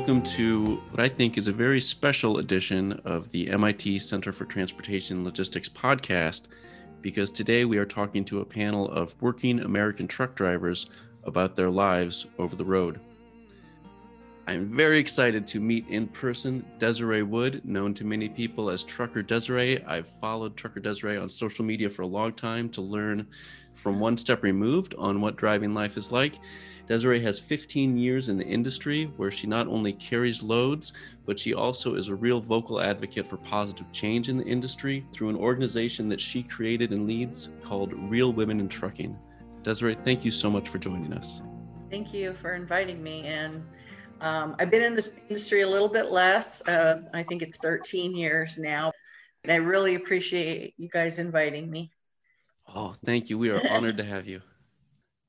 welcome to what I think is a very special edition of the MIT Center for Transportation Logistics podcast, because today we are talking to a panel of working American truck drivers about their lives over the road. I'm very excited to meet in person Desiree Wood, known to many people as Trucker Desiree. I've followed Trucker Desiree on social media for a long time to learn from one step removed on what driving life is like. Desiree has 15 years in the industry where she not only carries loads, but she also is a real vocal advocate for positive change in the industry through an organization that she created and leads called Real Women in Trucking. Desiree, thank you so much for joining us. Thank you for inviting me. And um, I've been in the industry a little bit less. Uh, I think it's 13 years now. And I really appreciate you guys inviting me. Oh, thank you. We are honored to have you.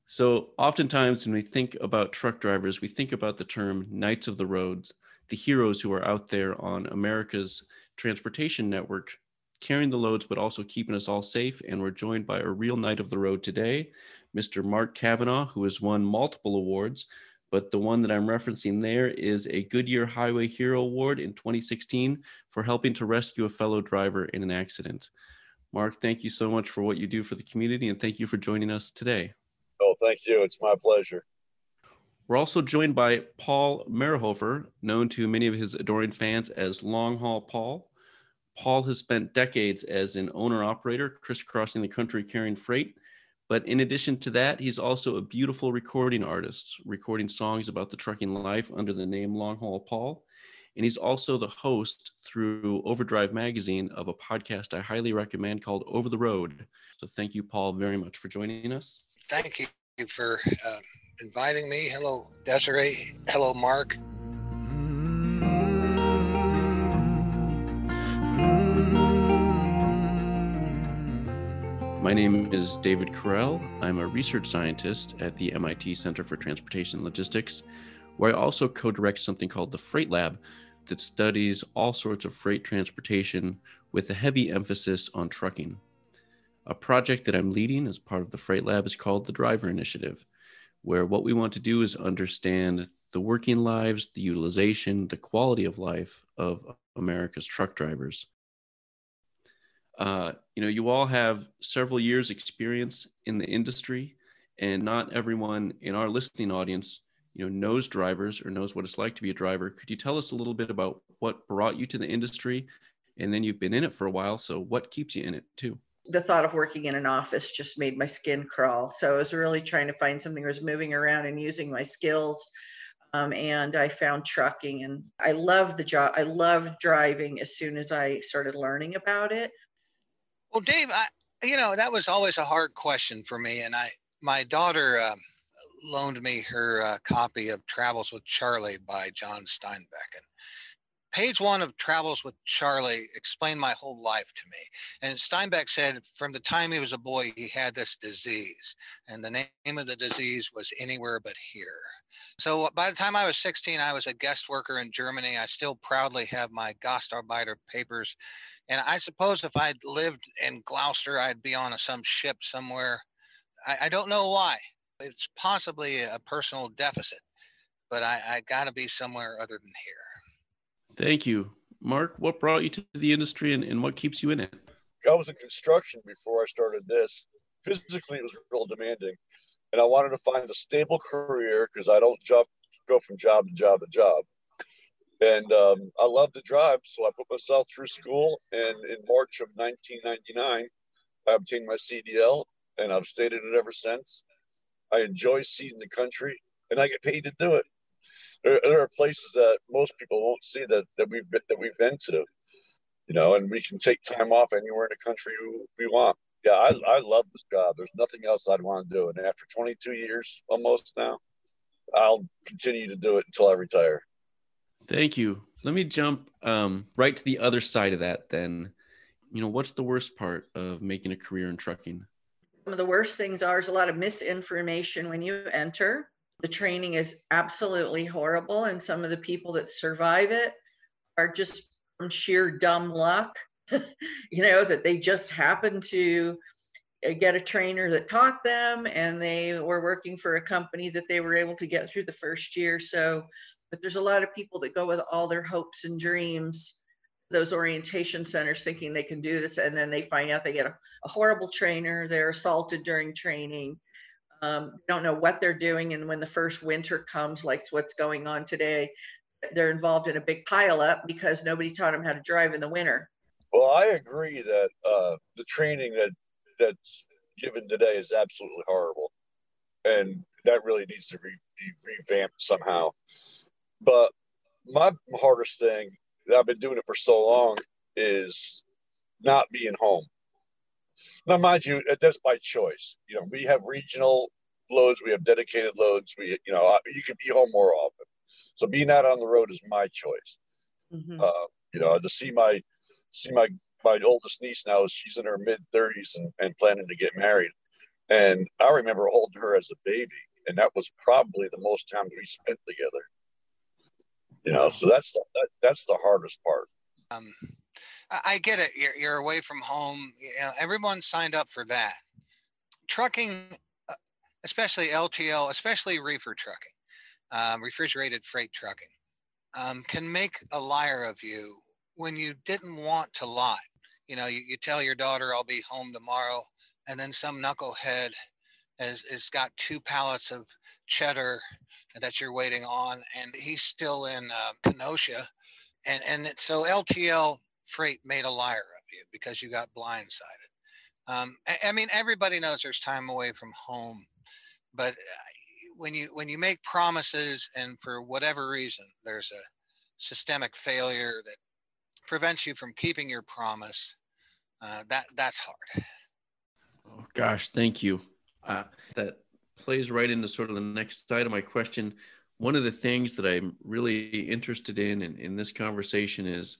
So, oftentimes when we think about truck drivers, we think about the term knights of the roads, the heroes who are out there on America's transportation network, carrying the loads, but also keeping us all safe. And we're joined by a real knight of the road today, Mr. Mark Cavanaugh, who has won multiple awards. But the one that I'm referencing there is a Goodyear Highway Hero Award in 2016 for helping to rescue a fellow driver in an accident. Mark, thank you so much for what you do for the community and thank you for joining us today. Oh, thank you. It's my pleasure. We're also joined by Paul Marhoefer, known to many of his adoring fans as Long Haul Paul. Paul has spent decades as an owner operator, crisscrossing the country carrying freight. But in addition to that, he's also a beautiful recording artist, recording songs about the trucking life under the name Long Haul Paul. And he's also the host through Overdrive Magazine of a podcast I highly recommend called Over the Road. So thank you, Paul, very much for joining us thank you for uh, inviting me. Hello, Desiree. Hello, Mark. My name is David Correll. I'm a research scientist at the MIT Center for Transportation Logistics, where I also co direct something called the Freight Lab that studies all sorts of freight transportation with a heavy emphasis on trucking. A project that I'm leading as part of the Freight Lab is called the Driver Initiative, where what we want to do is understand the working lives, the utilization, the quality of life of America's truck drivers. Uh, you know, you all have several years' experience in the industry, and not everyone in our listening audience, you know, knows drivers or knows what it's like to be a driver. Could you tell us a little bit about what brought you to the industry, and then you've been in it for a while, so what keeps you in it too? The thought of working in an office just made my skin crawl. So I was really trying to find something I was moving around and using my skills. Um, and I found trucking, and I love the job. I love driving as soon as I started learning about it. Well, Dave, I, you know that was always a hard question for me, and I my daughter um, loaned me her uh, copy of Travels with Charley by John Steinbeck, and page one of Travels with Charley explained my whole life to me. And Steinbeck said from the time he was a boy, he had this disease. And the name of the disease was Anywhere But Here. So uh, by the time I was 16, I was a guest worker in Germany. I still proudly have my Gastarbeiter papers. And I suppose if I'd lived in Gloucester, I'd be on a, some ship somewhere. I, I don't know why. It's possibly a personal deficit, but I, I got to be somewhere other than here. Thank you. Mark, what brought you to the industry and, and what keeps you in it? I was in construction before I started this. Physically, it was real demanding. And I wanted to find a stable career because I don't job, go from job to job to job. And um, I love to drive. So I put myself through school. And in March of 1999, I obtained my CDL and I've stayed in it ever since. I enjoy seeing the country and I get paid to do it there, there are places that most people won't see that that we've been, that we've been to, you know, and we can take time off anywhere in the country we want. Yeah, I, I love this job. There's nothing else I'd want to do. And after 22 years almost now, I'll continue to do it until I retire. Thank you. Let me jump um, right to the other side of that then. You know, what's the worst part of making a career in trucking? Some of the worst things are is a lot of misinformation when you enter the training is absolutely horrible, and some of the people that survive it are just from sheer dumb luck, you know, that they just happen to uh, get a trainer that taught them and they were working for a company that they were able to get through the first year. So but there's a lot of people that go with all their hopes and dreams those orientation centers thinking they can do this and then they find out they get a, a horrible trainer they're assaulted during training um, don't know what they're doing and when the first winter comes like what's going on today they're involved in a big pileup because nobody taught them how to drive in the winter well i agree that uh, the training that that's given today is absolutely horrible and that really needs to re- be revamped somehow but my hardest thing that I've been doing it for so long is not being home. Now, mind you, that's by choice. You know, we have regional loads, we have dedicated loads. We, you know, you can be home more often. So being out on the road is my choice. Mm-hmm. Uh, you know, to see my see my my oldest niece now, she's in her mid 30s and, and planning to get married. And I remember holding her as a baby, and that was probably the most time we spent together you know so that's the, that, that's the hardest part um, i get it you're, you're away from home you know, everyone signed up for that. Trucking uh, especially ltl especially reefer trucking um, refrigerated freight trucking um, can make a liar of you when you didn't want to lie. You know you, you tell your daughter i'll be home tomorrow and then some knucklehead has, has got two pallets of cheddar that you're waiting on, and he's still in uh, Kenosha, and and so LTL Freight made a liar of you because you got blindsided. Um, I, I, mean, everybody knows there's time away from home, but uh, when you when you make promises and for whatever reason there's a systemic failure that prevents you from keeping your promise, uh, that that's hard. Oh gosh, thank you. Uh, that plays right into sort of the next side of my question. One of the things that I'm really interested in, in in this conversation is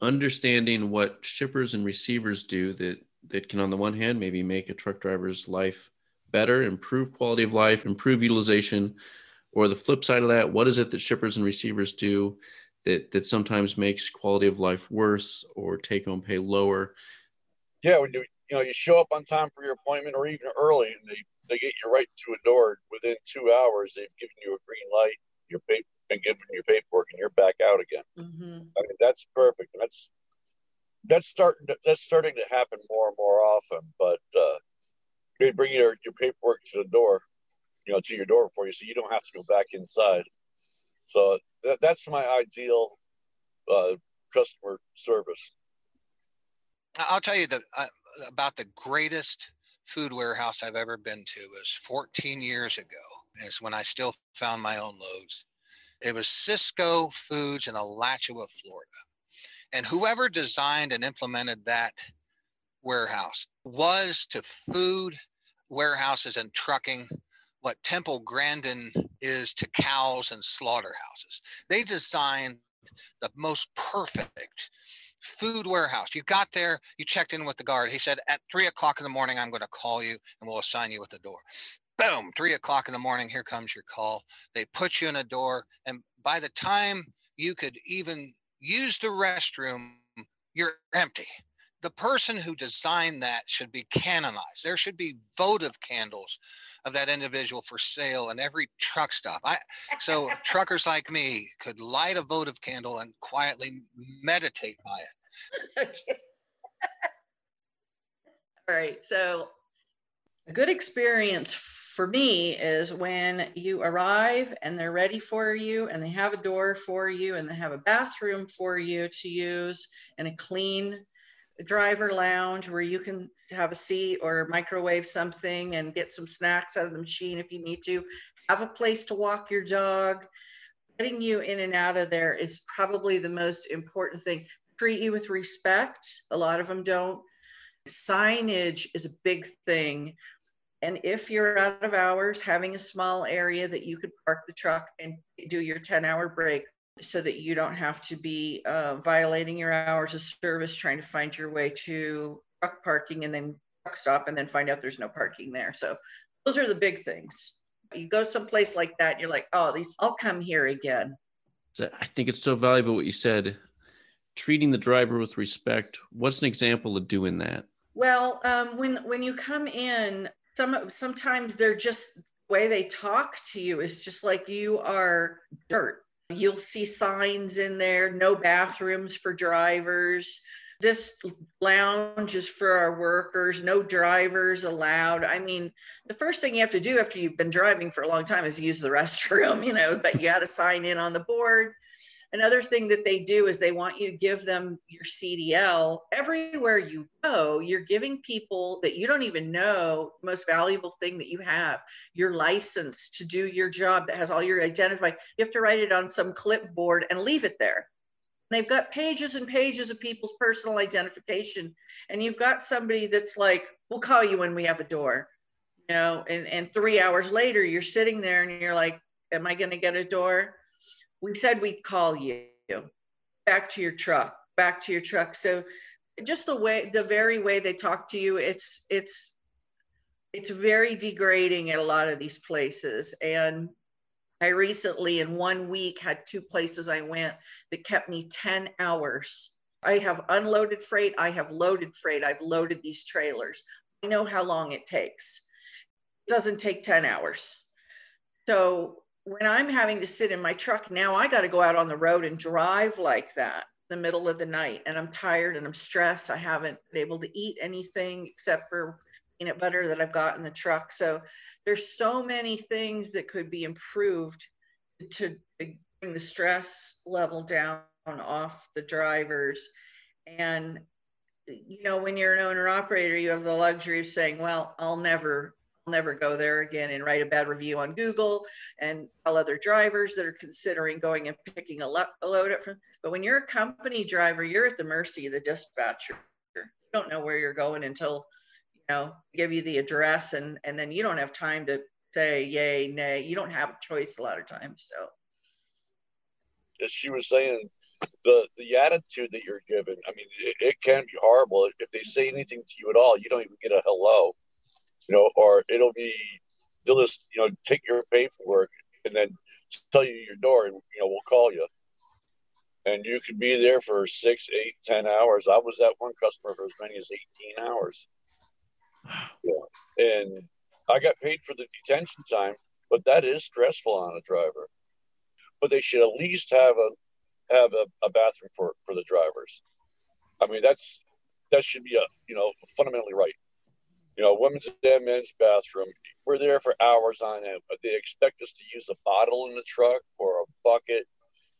understanding what shippers and receivers do that that can on the one hand maybe make a truck driver's life better improve quality of life improve utilization or the flip side of that what is it that shippers and receivers do that that sometimes makes quality of life worse or take home pay lower yeah when you you know you show up on time for your appointment or even early and they they get you right to a door within two hours. They've given you a green light. You're paper, been given your paperwork, and you're back out again. Mm-hmm. I mean, that's perfect. That's that's starting to, that's starting to happen more and more often. But uh, they bring your your paperwork to the door, you know, to your door for you, so you don't have to go back inside. So that, that's my ideal uh, customer service. I'll tell you the, uh, about the greatest food warehouse I've ever been to was 14 years ago. Is when I still found my own loads. It was Sysco Foods in Alachua, Florida. And whoever designed and implemented that warehouse was to food warehouses and trucking what Temple Grandin is to cows and slaughterhouses. They designed the most perfect food warehouse. You got there, you checked in with the guard. He said, at three o'clock in the morning, I'm going to call you and we'll assign you at the door. Boom, three o'clock in the morning, here comes your call. They put you in a door. And by the time you could even use the restroom, you're empty. The person who designed that should be canonized. There should be votive candles of that individual for sale in every truck stop. I so truckers like me could light a votive candle and quietly meditate by it. All right. So a good experience for me is when you arrive and they're ready for you and they have a door for you and they have a bathroom for you to use and a clean driver lounge where you can have a seat or microwave something and get some snacks out of the machine if you need to. Have a place to walk your dog. Getting you in and out of there is probably the most important thing. Treat you with respect. A lot of them don't. Signage is a big thing. And if you're out of hours, having a small area that you could park the truck and do your 10 hour break so that you don't have to be uh, violating your hours of service trying to find your way to truck parking and then truck stop and then find out there's no parking there. So those are the big things. You go someplace like that, you're like, oh, these I'll come here again. So I think it's so valuable what you said. Treating the driver with respect. What's an example of doing that? Well, um, when when you come in, some sometimes they're just the way they talk to you is just like you are dirt You'll see signs in there no bathrooms for drivers. This lounge is for our workers, no drivers allowed. I mean, the first thing you have to do after you've been driving for a long time is use the restroom, you know, but you got to sign in on the board. Another thing that they do is they want you to give them your CDL. Everywhere you go, you're giving people that you don't even know most valuable thing that you have your license to do your job that has all your identify. You have to write it on some clipboard and leave it there. They've got pages and pages of people's personal identification. And you've got somebody that's like, we'll call you when we have a door. You know, and, and three hours later, you're sitting there and you're like, Am I going to get a door? We said we'd call you back to your truck, back to your truck. So just the way, the very way they talk to you, it's, it's, it's very degrading at a lot of these places. And I recently, in one week, had two places I went that kept me 10 hours. I have unloaded freight, I have loaded freight, I've loaded these trailers. I know how long it takes. It doesn't take 10 hours. So when I'm having to sit in my truck now, I got to go out on the road and drive like that the middle of the night. And I'm tired and I'm stressed. I haven't been able to eat anything except for peanut butter that I've got in the truck. So there's so many things that could be improved to, bring the stress level down off the drivers. And you know, when you're an owner operator, you have the luxury of saying, well, I'll never never go there again and write a bad review on Google and tell other drivers that are considering going and picking a, lo- a load up from. But when you're a company driver, you're at the mercy of the dispatcher. You don't know where you're going until you know give you the address, and and then you don't have time to say yay, nay. You don't have a choice a lot of times. So, as she was saying, the the attitude that you're given, I mean, it, it can be horrible. If they say anything to you at all, you don't even get a hello you know, or it'll be they'll just you know take your paperwork and then tell you your door, and you know we'll call you, and you could be there for six, eight, ten hours. I was at one customer for as many as eighteen hours. Yeah, and I got paid for the detention time, but that is stressful on a driver. But they should at least have a have a, a bathroom for for the drivers. I mean, that's that should be a you know fundamentally right you know, women's and men's bathroom. We're there for hours on end, but they expect us to use a bottle in the truck or a bucket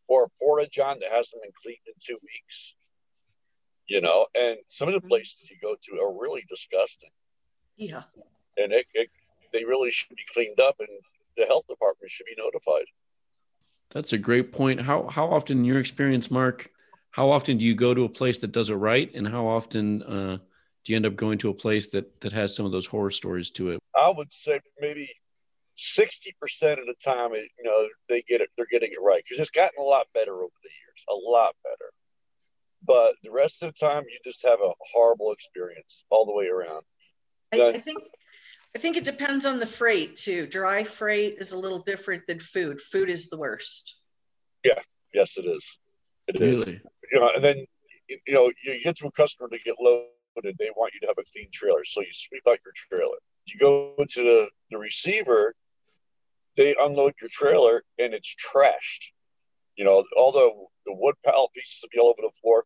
or a porta john that hasn't been cleaned in two weeks. You know, and some of the mm-hmm. places you go to are really disgusting. Yeah. And it, it they really should be cleaned up, and the health department should be notified. That's a great point. How how often, in your experience, Mark, how often do you go to a place that does it right, and how often? Uh, do you end up going to a place that that has some of those horror stories to it? I would say maybe sixty percent of the time, it, you know, they get it, they're getting it right because it's gotten a lot better over the years, a lot better. But the rest of the time, you just have a horrible experience all the way around. I, then, I think I think it depends on the freight too. Dry freight is a little different than food. Food is the worst. Yeah. Yes, it is. It really? is. You know, and then you know you get to a customer to get low and they want you to have a clean trailer. So you sweep out your trailer. You go to the, the receiver, they unload your trailer and it's trashed. You know, all the, the wood pallet pieces will be all over the floor.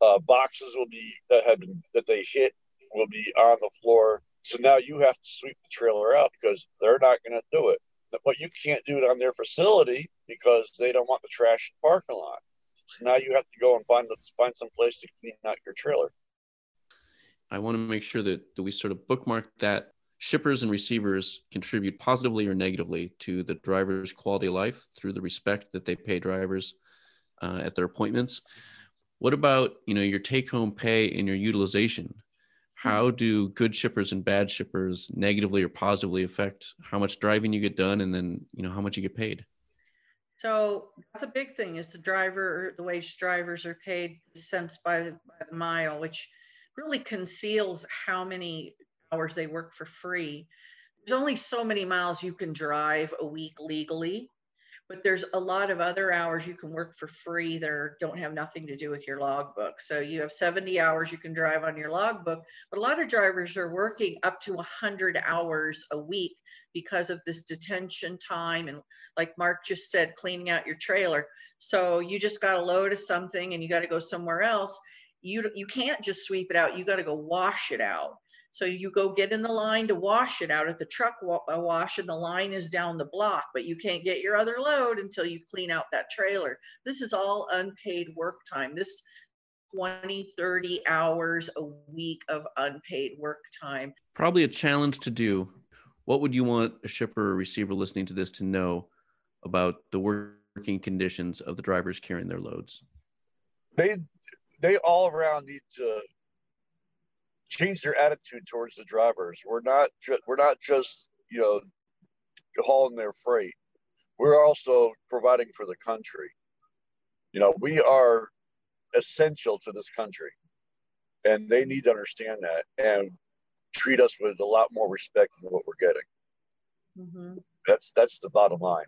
Uh, boxes will be that have been that they hit will be on the floor. So now you have to sweep the trailer out because they're not going to do it. But you can't do it on their facility because they don't want the trash in the parking lot. So now you have to go and find find some place to clean out your trailer. I want to make sure that, that we sort of bookmark that shippers and receivers contribute positively or negatively to the driver's quality of life through the respect that they pay drivers uh, at their appointments. What about you know your take-home pay and your utilization? How do good shippers and bad shippers negatively or positively affect how much driving you get done, and then you know how much you get paid? So that's a big thing. Is the driver, the wage drivers are paid cents by the, by the mile, which really conceals how many hours they work for free. There's only so many miles you can drive a week legally. but there's a lot of other hours you can work for free that don't have nothing to do with your logbook. So you have 70 hours you can drive on your logbook, but a lot of drivers are working up to 100 hours a week because of this detention time and like Mark just said, cleaning out your trailer. So you just got a load of something and you got to go somewhere else. You you can't just sweep it out. You got to go wash it out. So you go get in the line to wash it out at the truck uh, wash, and the line is down the block, but you can't get your other load until you clean out that trailer. This is all unpaid work time. This 20, 30 hours a week of unpaid work time. Probably a challenge to do. What would you want a shipper or receiver listening to this to know about the working conditions of the drivers carrying their loads? They they all around need to change their attitude towards the drivers. We're not ju- we're not just you know hauling their freight. We're also providing for the country. You know, we are essential to this country, and they need to understand that and treat us with a lot more respect than what we're getting. Mm-hmm. That's that's the bottom line.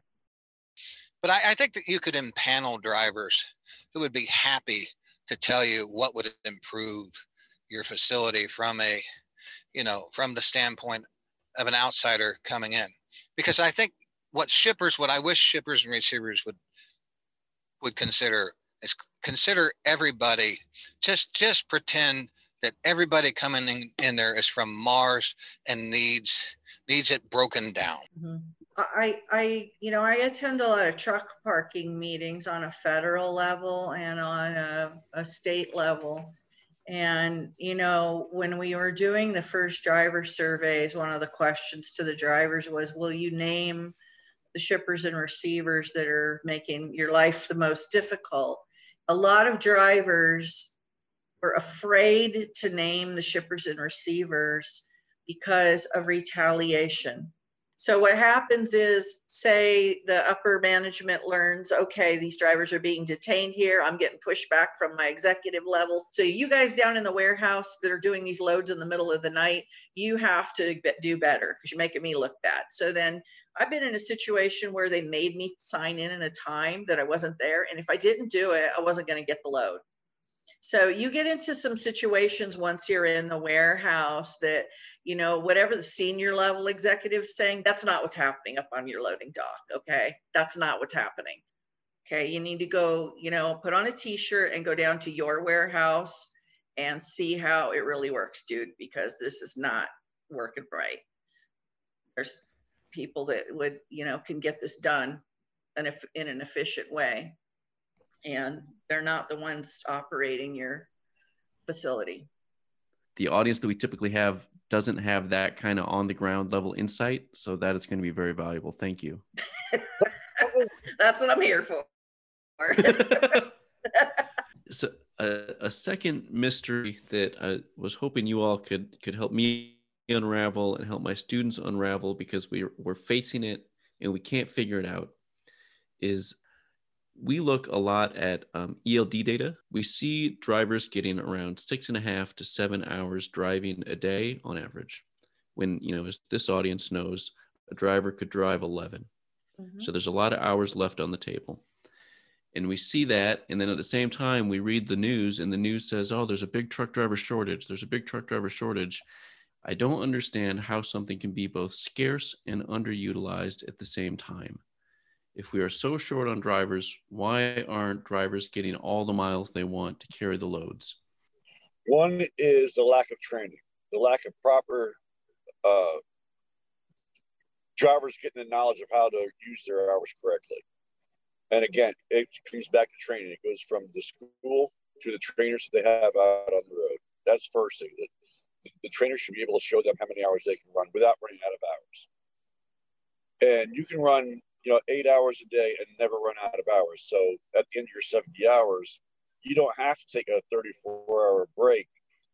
But I, I think that you could impanel drivers who would be happy to tell you what would improve your facility from a, you know, from the standpoint of an outsider coming in. Because I think what shippers, what I wish shippers and receivers would would consider is consider everybody. Just just pretend that everybody coming in, in there is from Mars and needs needs it broken down. Mm-hmm. I, I, you know, I attend a lot of truck parking meetings on a federal level and on a, a state level. And, you know, when we were doing the first driver surveys, one of the questions to the drivers was, Will you name the shippers and receivers that are making your life the most difficult? A lot of drivers were afraid to name the shippers and receivers because of retaliation. So what happens is, say the upper management learns, okay, these drivers are being detained here. I'm getting pushback from my executive level. So you guys down in the warehouse that are doing these loads in the middle of the night, you have to do better because you're making me look bad. So then I've been in a situation where they made me sign in in a time that I wasn't there. And if I didn't do it, I wasn't going to get the load. So you get into some situations once you're in the warehouse that, you know, whatever the senior level executive's saying, that's not what's happening up on your loading dock. Okay. That's not what's happening. Okay. You need to go, you know, put on a t shirt and go down to your warehouse and see how it really works, dude, because this is not working right. There's people that would, you know, can get this done in, a, in an efficient way and they're not the ones operating your facility. The audience that we typically have doesn't have that kind of on the ground level insight, so that is going to be very valuable. Thank you. That's what I'm here for. so uh, a second mystery that I was hoping you all could could help me unravel and help my students unravel because we we're facing it and we can't figure it out is we look a lot at um, ELD data. We see drivers getting around six and a half to seven hours driving a day on average. When, you know, as this audience knows, a driver could drive 11. Mm-hmm. So there's a lot of hours left on the table. And we see that. And then at the same time, we read the news, and the news says, oh, there's a big truck driver shortage. There's a big truck driver shortage. I don't understand how something can be both scarce and underutilized at the same time if we are so short on drivers, why aren't drivers getting all the miles they want to carry the loads? One is the lack of training, the lack of proper uh, drivers getting the knowledge of how to use their hours correctly. And again, it comes back to training. It goes from the school to the trainers that they have out on the road. That's first thing. The, the trainer should be able to show them how many hours they can run without running out of hours. And you can run you know, eight hours a day and never run out of hours. So at the end of your 70 hours, you don't have to take a 34 hour break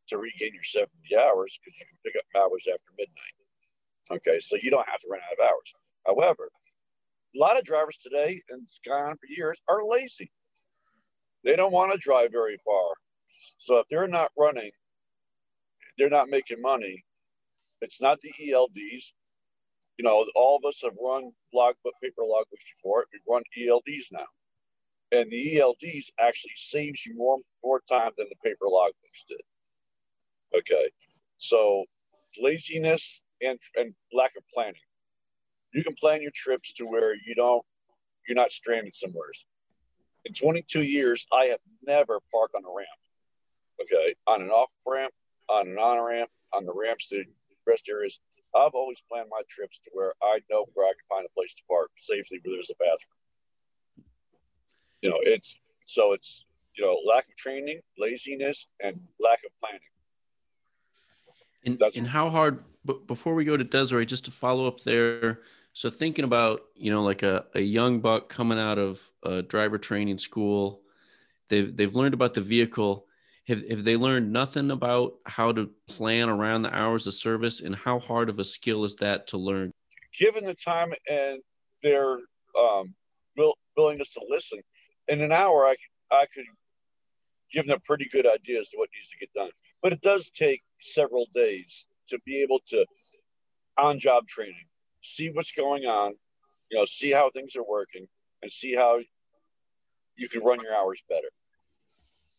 to regain your 70 hours because you can pick up hours after midnight. Okay, so you don't have to run out of hours. However, a lot of drivers today, and it's gone for years, are lazy. They don't want to drive very far. So if they're not running, they're not making money. It's not the ELDs, you know, all of us have run logbook, paper logbooks before. it. We've run ELDs now. And the ELDs actually saves you more, more time than the paper logbooks did. Okay. So laziness and, and lack of planning. You can plan your trips to where you don't, you're not stranded somewhere. In 22 years, I have never parked on a ramp. Okay. On an off ramp, on an on ramp, on the ramps to rest areas. I've always planned my trips to where I know where I can find a place to park safely where there's a bathroom. You know, it's so it's you know lack of training, laziness, and lack of planning. And, and how hard? But before we go to Desiree, just to follow up there. So thinking about you know like a, a young buck coming out of a driver training school, they've they've learned about the vehicle have, have they learned nothing about how to plan around the hours of service? And how hard of a skill is that to learn? Given the time and their um, will, willingness to listen in an hour i could, I could give them pretty good ideas to what needs to get done. But it does take several days to be able to on job training see what's going on you know see how things are working and see how you can run your hours better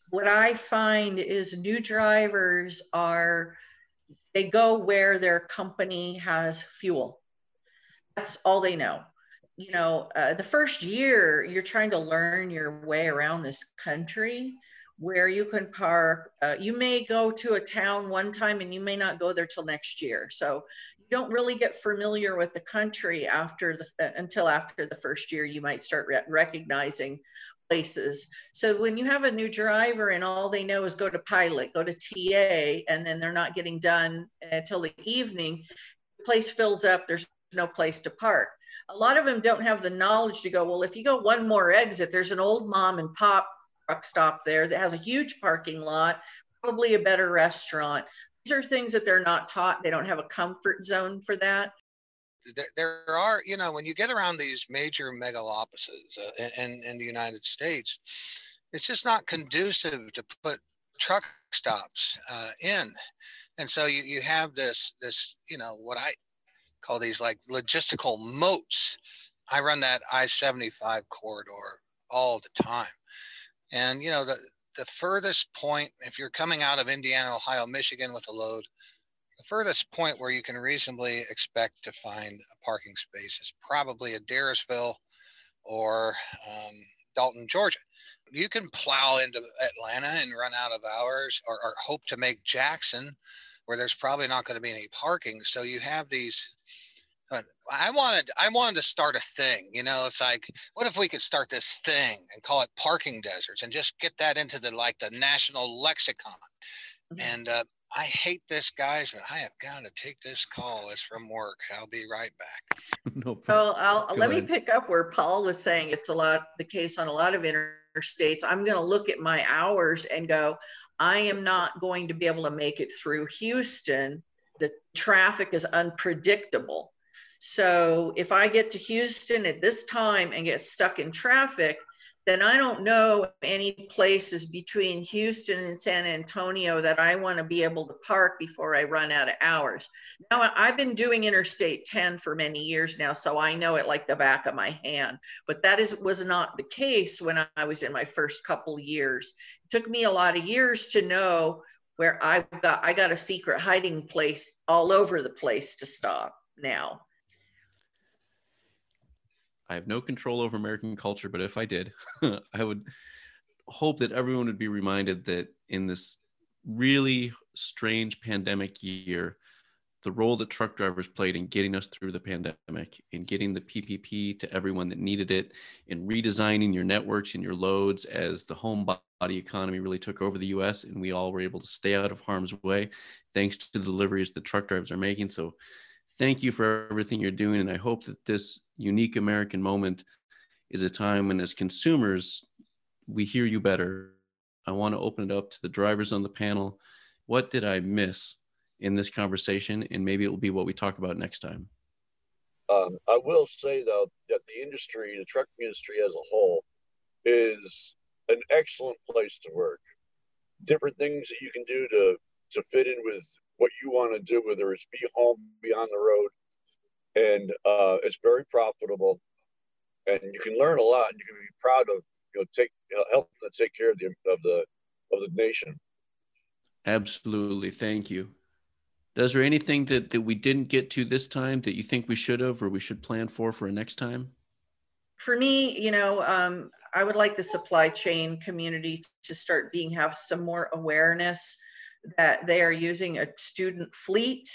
what I find is new drivers are they go where their company has fuel. That's all they know. You know, uh, the first year you're trying to learn your way around this country where you can park. Uh, you may go to a town one time and you may not go there till next year. So you don't really get familiar with the country after the uh, until after the first year. You might start re- recognizing places. So when you have a new driver and all they know is go to pilot, go to TA, and then they're not getting done until the evening, the place fills up, there's no place to park. A lot of them don't have the knowledge to go, well, if you go one more exit, there's an old mom and pop truck stop there that has a huge parking lot, probably a better restaurant. These are things that they're not taught. They don't have a comfort zone for that there, there are, you know, when you get around these major megalopolises uh, in, in the United States, it's just not conducive to put truck stops uh, in. And so you, you have this, this, you know, what I call these like logistical moats. I run that I-75 corridor all the time. And, you know, the, the furthest point, if you're coming out of Indiana, Ohio, Michigan with a load, furthest point where you can reasonably expect to find a parking space is probably at or um, Dalton, Georgia. You can plow into Atlanta and run out of hours or, or hope to make Jackson where there's probably not going to be any parking. So you have these I wanted I wanted to start a thing. You know, it's like, what if we could start this thing and call it parking deserts and just get that into the like the national lexicon. Mm-hmm. And uh, I hate this, guys, but I have got to take this call. It's from work. I'll be right back. no problem. So I'll, let ahead. me pick up where Paul was saying it's a lot the case on a lot of interstates. I'm going to look at my hours and go, I am not going to be able to make it through Houston. The traffic is unpredictable. So if I get to Houston at this time and get stuck in traffic, then I don't know any places between Houston and San Antonio that I want to be able to park before I run out of hours. Now, I've been doing Interstate 10 for many years now, so I know it like the back of my hand. But that is was not the case when I was in my first couple years. It took me a lot of years to know where I got I got a secret hiding place all over the place to stop now. I have no control over American culture, but if I did, I would hope that everyone would be reminded that in this really strange pandemic year, the role that truck drivers played in getting us through the pandemic, in getting the PPP to everyone that needed it, in redesigning your networks and your loads as the home body economy really took over the US and we all were able to stay out of harm's way thanks to the deliveries that truck drivers are making. So thank you for everything you're doing. And I hope that this unique American moment is a time when, as consumers, we hear you better. I want to open it up to the drivers on the panel. What did I miss in this conversation? And maybe it will be what we talk about next time. Um, I will say, though, that the industry, the trucking industry as a whole, is an excellent place to work. Different things that you can do to to fit in with what you want to do, whether it's be home, be on the road. and uh, it's very profitable, and you can learn a lot, and you can be proud of you know take you know, help to take care of the of the of the nation. Absolutely, thank you. Is there anything that, that we didn't get to this time that you think we should have or we should plan for for a next time? For me, you know, um, I would like the supply chain community to start being have some more awareness that they are using a student fleet.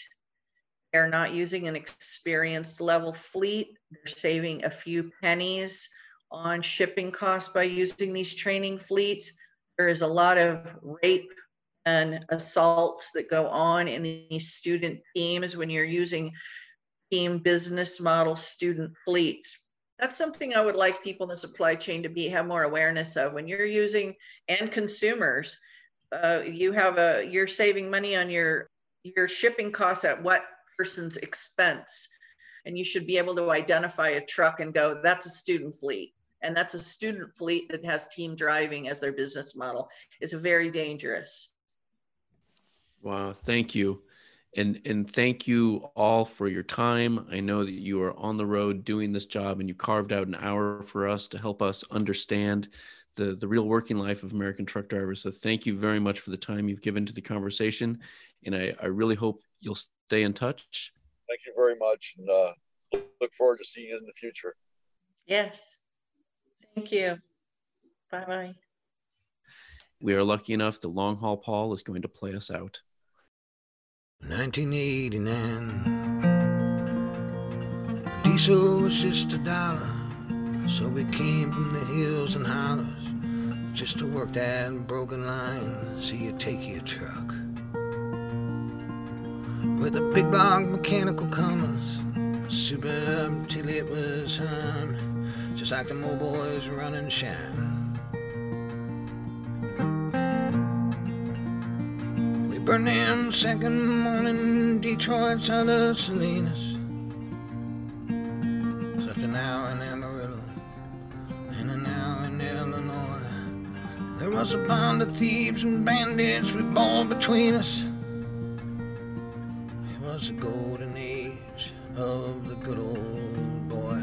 They're not using an experienced level fleet. They're saving a few pennies on shipping costs by using these training fleets. There is a lot of rape and assaults that go on in these student teams when you're using team business model student fleets that's something I would like people in the supply chain to be have more awareness of. When you're using and consumers, uh, you have a you're saving money on your your shipping costs at what person's expense, and you should be able to identify a truck and go, that's a student fleet, and that's a student fleet that has team driving as their business model. It's very dangerous. Wow, thank you and and thank you all for your time i know that you are on the road doing this job and you carved out an hour for us to help us understand the the real working life of american truck drivers. So thank you very much for the time you've given to the conversation and i, I really hope you'll stay in touch. Thank you very much and uh, look forward to seeing you in the future. Yes. Thank you. Bye bye we are lucky enough the long haul paul is going to play us out. 1989. Diesel was just a dollar, so we came from the hills and hollers just to work that broken line. See you take your truck with a big block mechanical Cummins, super up till it was humming, just like the old boys running shine. We burn them second morning Detroit of Salinas. A band of thieves and bandits we ball between us. It was the golden age of the good old boy.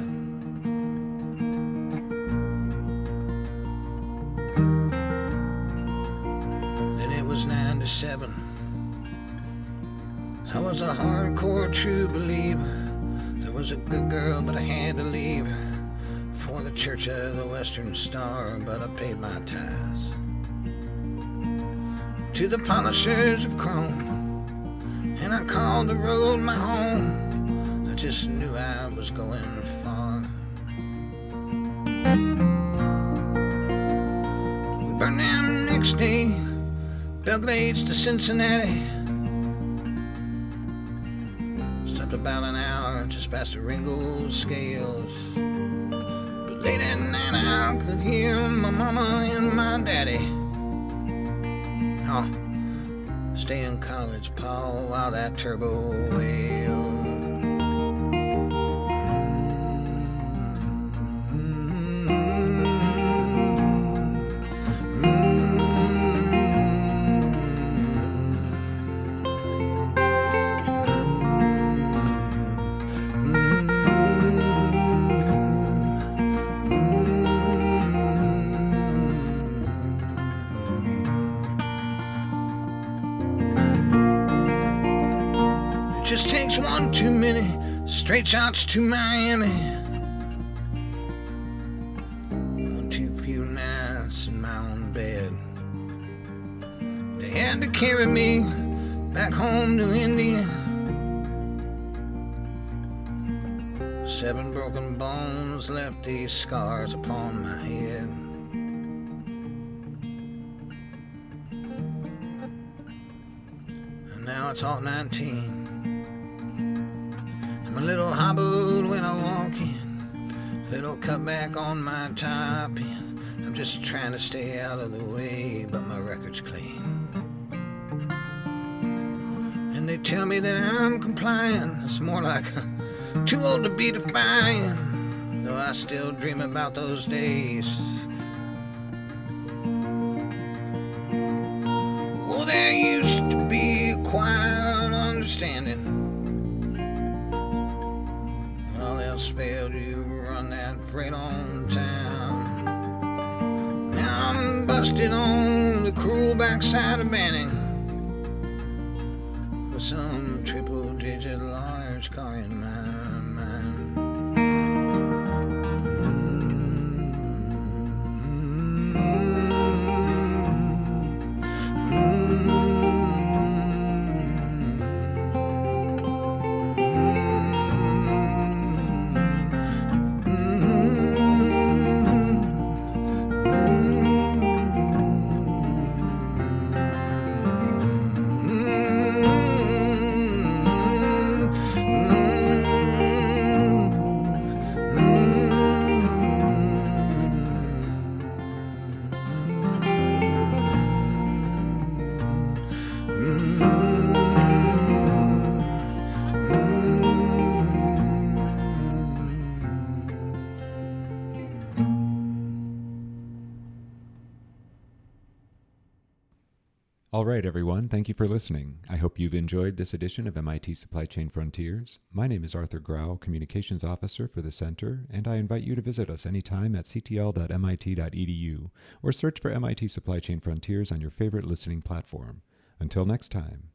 Then it was 97. I was a hardcore true believer. There was a good girl, but I had to leave her for the Church of the Western Star, but I paid my tithes to the polishers of chrome, and I called the road my home. I just knew I was going far. We burned them next day, Belgrade to Cincinnati. Stopped about an hour just past the Ringgold scales. But late at night I could hear my mama and my daddy. Stay in college, Paul, while that turbo wails. Straight shots to Miami. One too few nights in my own bed. They had to carry me back home to India. Seven broken bones left these scars upon my head. And now it's all 19 a little hobbled when I walk in. Little cut back on my top end. I'm just trying to stay out of the way, but my record's clean. And they tell me that I'm compliant. It's more like too old to be defiant. Though I still dream about those days. Well, there used to be a quiet understanding run freight on town. Now I'm busted on the cruel backside of Banning with some triple digit large car in right, everyone. Thank you for listening. I hope you've enjoyed this edition of MIT Supply Chain Frontiers. My name is Arthur Grau, Communications Officer for the Center, and I invite you to visit us anytime at ctl.mit.edu or search for MIT Supply Chain Frontiers on your favorite listening platform. Until next time,